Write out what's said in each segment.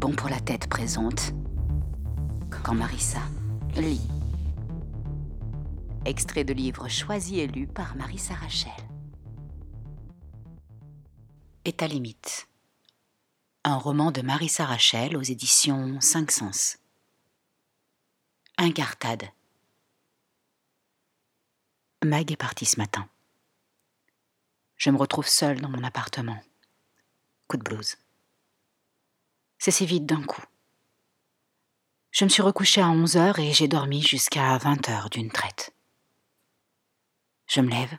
bon pour la tête présente. Quand Marissa lit. Extrait de livre choisi et lu par Marissa Rachel. Et à limite. Un roman de Marissa Rachel aux éditions Cinq Sens. Incartade. Mag est partie ce matin. Je me retrouve seule dans mon appartement. Coup de blues. C'est si vite d'un coup. Je me suis recouchée à 11 heures et j'ai dormi jusqu'à 20 heures d'une traite. Je me lève,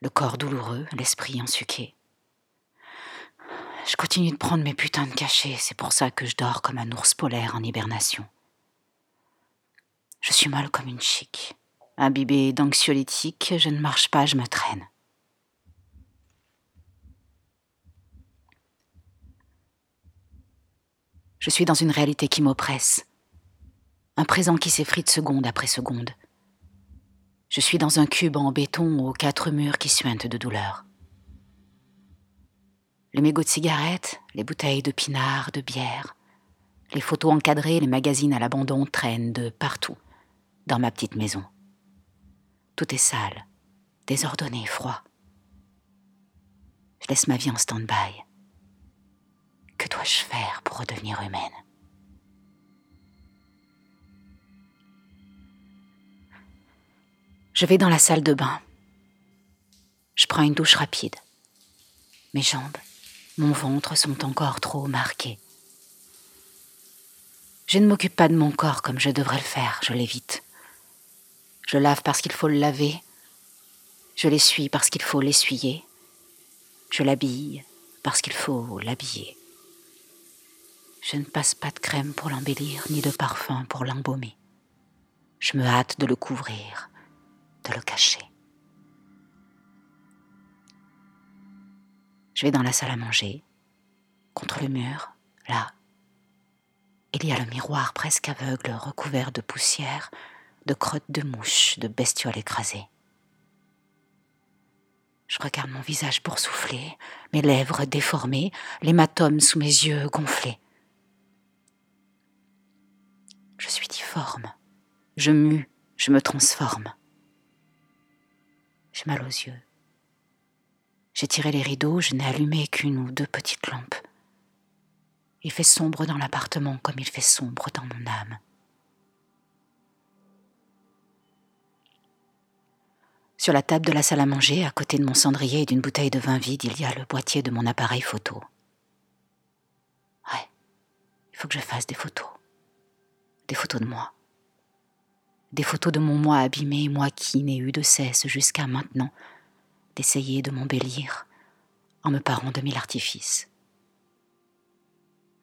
le corps douloureux, l'esprit ensuqué. Je continue de prendre mes putains de cachets, c'est pour ça que je dors comme un ours polaire en hibernation. Je suis molle comme une chic. Imbibée d'anxiolytiques, je ne marche pas, je me traîne. Je suis dans une réalité qui m'oppresse, un présent qui s'effrite seconde après seconde. Je suis dans un cube en béton aux quatre murs qui suintent de douleur. Les mégots de cigarettes, les bouteilles de pinard, de bière, les photos encadrées, les magazines à l'abandon traînent de partout dans ma petite maison. Tout est sale, désordonné, froid. Je laisse ma vie en stand-by. Dois-je faire pour redevenir humaine Je vais dans la salle de bain. Je prends une douche rapide. Mes jambes, mon ventre sont encore trop marqués. Je ne m'occupe pas de mon corps comme je devrais le faire, je l'évite. Je lave parce qu'il faut le laver. Je l'essuie parce qu'il faut l'essuyer. Je l'habille parce qu'il faut l'habiller. Je ne passe pas de crème pour l'embellir, ni de parfum pour l'embaumer. Je me hâte de le couvrir, de le cacher. Je vais dans la salle à manger, contre le mur, là. Il y a le miroir presque aveugle recouvert de poussière, de crottes de mouches, de bestioles écrasées. Je regarde mon visage boursouflé, mes lèvres déformées, l'hématome sous mes yeux gonflés. Je mue, je me transforme. J'ai mal aux yeux. J'ai tiré les rideaux, je n'ai allumé qu'une ou deux petites lampes. Il fait sombre dans l'appartement comme il fait sombre dans mon âme. Sur la table de la salle à manger, à côté de mon cendrier et d'une bouteille de vin vide, il y a le boîtier de mon appareil photo. Ouais, il faut que je fasse des photos des photos de moi. Des photos de mon moi abîmé, moi qui n'ai eu de cesse jusqu'à maintenant d'essayer de m'embellir en me parant de mille artifices.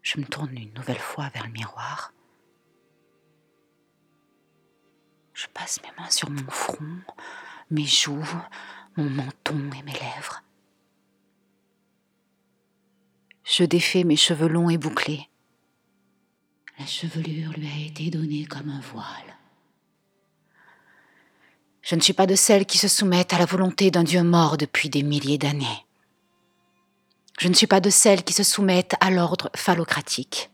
Je me tourne une nouvelle fois vers le miroir. Je passe mes mains sur mon front, mes joues, mon menton et mes lèvres. Je défais mes cheveux longs et bouclés. La chevelure lui a été donnée comme un voile. Je ne suis pas de celles qui se soumettent à la volonté d'un Dieu mort depuis des milliers d'années. Je ne suis pas de celles qui se soumettent à l'ordre phallocratique.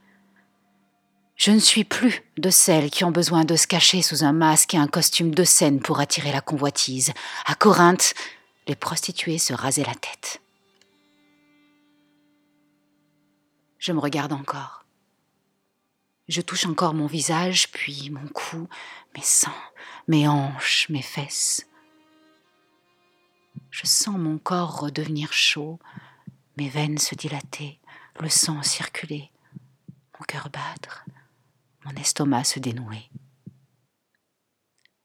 Je ne suis plus de celles qui ont besoin de se cacher sous un masque et un costume de scène pour attirer la convoitise. À Corinthe, les prostituées se rasaient la tête. Je me regarde encore. Je touche encore mon visage, puis mon cou, mes seins, mes hanches, mes fesses. Je sens mon corps redevenir chaud, mes veines se dilater, le sang circuler, mon cœur battre, mon estomac se dénouer.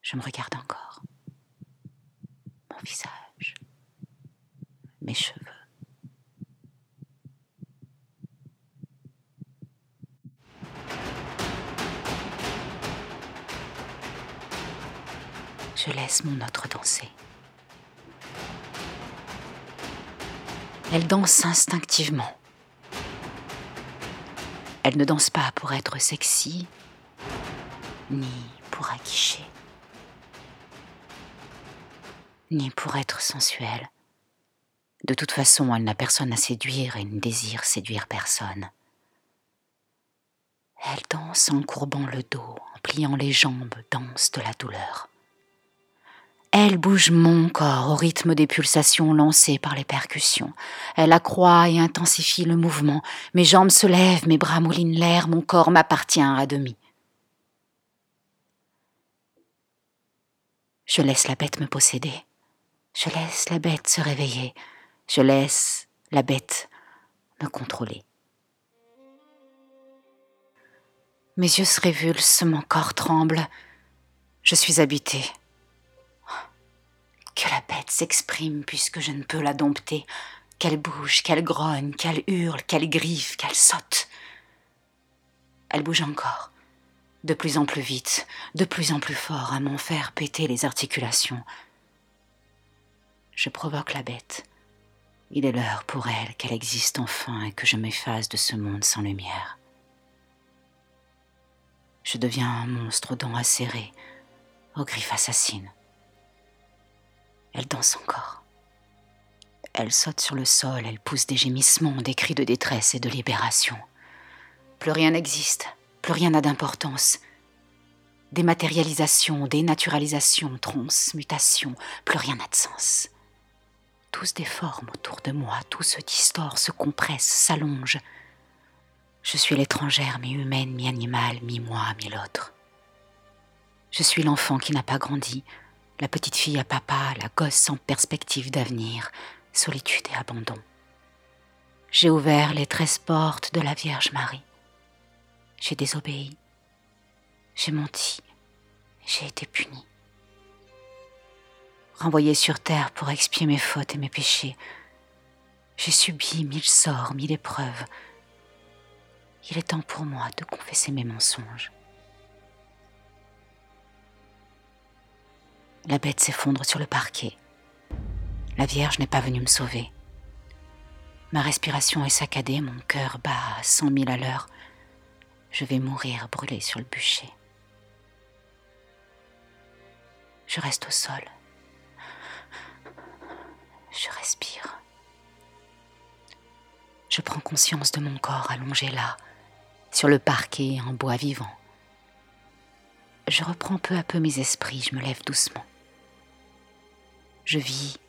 Je me regarde encore. Mon visage, mes cheveux. Je laisse mon autre danser. Elle danse instinctivement. Elle ne danse pas pour être sexy, ni pour aguicher, ni pour être sensuelle. De toute façon, elle n'a personne à séduire et ne désire séduire personne. Elle danse en courbant le dos, en pliant les jambes, danse de la douleur. Elle bouge mon corps au rythme des pulsations lancées par les percussions. Elle accroît et intensifie le mouvement. Mes jambes se lèvent, mes bras moulinent l'air, mon corps m'appartient à demi. Je laisse la bête me posséder. Je laisse la bête se réveiller. Je laisse la bête me contrôler. Mes yeux se révulsent, mon corps tremble. Je suis habitée. Que la bête s'exprime puisque je ne peux la dompter. Qu'elle bouge, qu'elle grogne, qu'elle hurle, qu'elle griffe, qu'elle saute. Elle bouge encore, de plus en plus vite, de plus en plus fort, à m'en faire péter les articulations. Je provoque la bête. Il est l'heure pour elle qu'elle existe enfin et que je m'efface de ce monde sans lumière. Je deviens un monstre aux dents acérées, aux griffes assassines. Elle danse encore. Elle saute sur le sol, elle pousse des gémissements, des cris de détresse et de libération. Plus rien n'existe, plus rien n'a d'importance. Dématérialisation, dénaturalisation, transmutation, plus rien n'a de sens. Tout se déforme autour de moi, tout se distord, se compresse, s'allonge. Je suis l'étrangère, mi-humaine, mi-animale, mi-moi, mi-l'autre. Je suis l'enfant qui n'a pas grandi, la petite fille à papa, la gosse sans perspective d'avenir, solitude et abandon. J'ai ouvert les treize portes de la Vierge Marie. J'ai désobéi. J'ai menti. J'ai été puni. Renvoyé sur terre pour expier mes fautes et mes péchés, j'ai subi mille sorts, mille épreuves. Il est temps pour moi de confesser mes mensonges. La bête s'effondre sur le parquet. La Vierge n'est pas venue me sauver. Ma respiration est saccadée, mon cœur bat à cent mille à l'heure. Je vais mourir brûlé sur le bûcher. Je reste au sol. Je respire. Je prends conscience de mon corps allongé là, sur le parquet en bois vivant. Je reprends peu à peu mes esprits, je me lève doucement. Je vis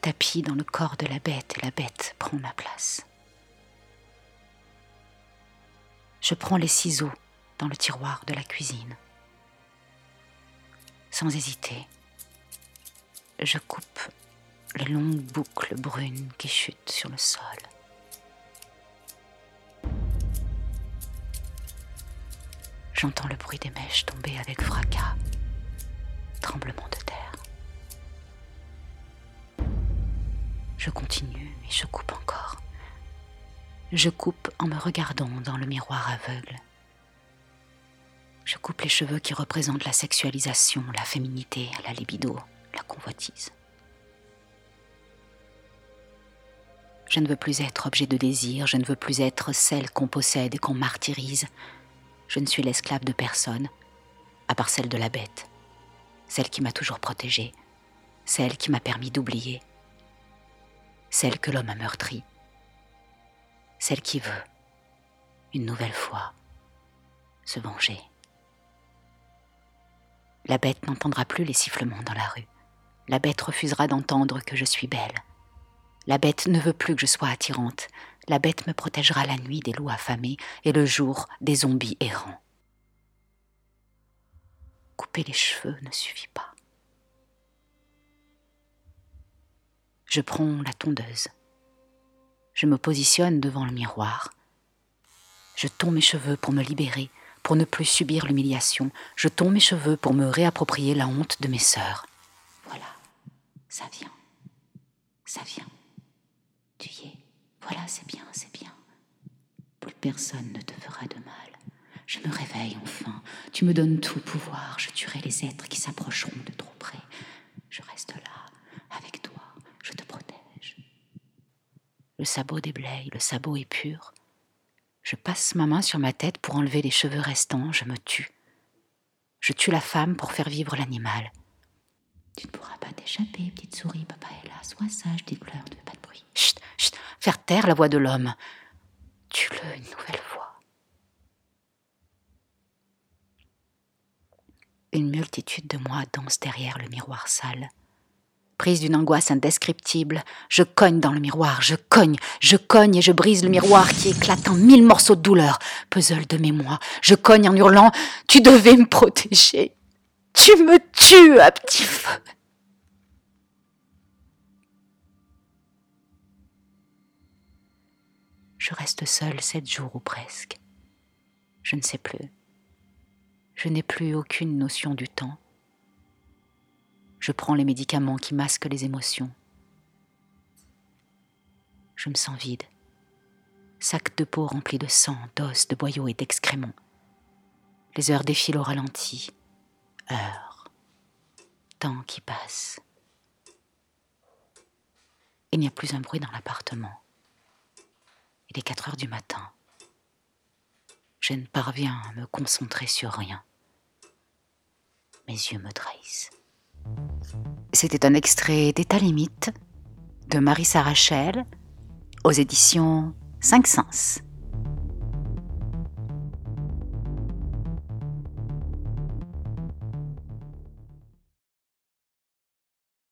tapis dans le corps de la bête et la bête prend ma place. Je prends les ciseaux dans le tiroir de la cuisine. Sans hésiter, je coupe les longues boucles brunes qui chutent sur le sol. J'entends le bruit des mèches tomber avec fracas, tremblement de terre. Je continue et je coupe encore. Je coupe en me regardant dans le miroir aveugle. Je coupe les cheveux qui représentent la sexualisation, la féminité, la libido, la convoitise. Je ne veux plus être objet de désir, je ne veux plus être celle qu'on possède et qu'on martyrise, je ne suis l'esclave de personne, à part celle de la bête, celle qui m'a toujours protégée, celle qui m'a permis d'oublier, celle que l'homme a meurtrie, celle qui veut, une nouvelle fois, se venger. La bête n'entendra plus les sifflements dans la rue. La bête refusera d'entendre que je suis belle. La bête ne veut plus que je sois attirante. La bête me protégera la nuit des loups affamés et le jour des zombies errants. Couper les cheveux ne suffit pas. Je prends la tondeuse. Je me positionne devant le miroir. Je tombe mes cheveux pour me libérer, pour ne plus subir l'humiliation. Je tombe mes cheveux pour me réapproprier la honte de mes sœurs. Voilà, ça vient, ça vient. Tu y es. Voilà, c'est bien, c'est bien. Plus personne ne te fera de mal. Je me réveille enfin. Tu me donnes tout pouvoir. Je tuerai les êtres qui s'approcheront de trop près. Je reste là, avec toi. Je te protège. Le sabot déblaye, le sabot est pur. Je passe ma main sur ma tête pour enlever les cheveux restants. Je me tue. Je tue la femme pour faire vivre l'animal. Tu ne pourras pas t'échapper, petite souris. Papa est là. Sois sage, petite fleur. Ne fais pas de bruit. Chut, chut. Faire taire la voix de l'homme. Tue-le une nouvelle fois. Une multitude de moi danse derrière le miroir sale. Prise d'une angoisse indescriptible, je cogne dans le miroir, je cogne, je cogne et je brise le miroir qui éclate en mille morceaux de douleur, puzzle de mémoire. Je cogne en hurlant Tu devais me protéger. Tu me tues à petit feu. Je reste seule sept jours ou presque. Je ne sais plus. Je n'ai plus aucune notion du temps. Je prends les médicaments qui masquent les émotions. Je me sens vide. Sac de peau rempli de sang, d'os, de boyaux et d'excréments. Les heures défilent au ralenti. Temps qui passe. Il n'y a plus un bruit dans l'appartement. Il est 4 heures du matin. Je ne parviens à me concentrer sur rien. Mes yeux me trahissent. C'était un extrait d'État limite de Marissa Rachel aux éditions 5 Sens.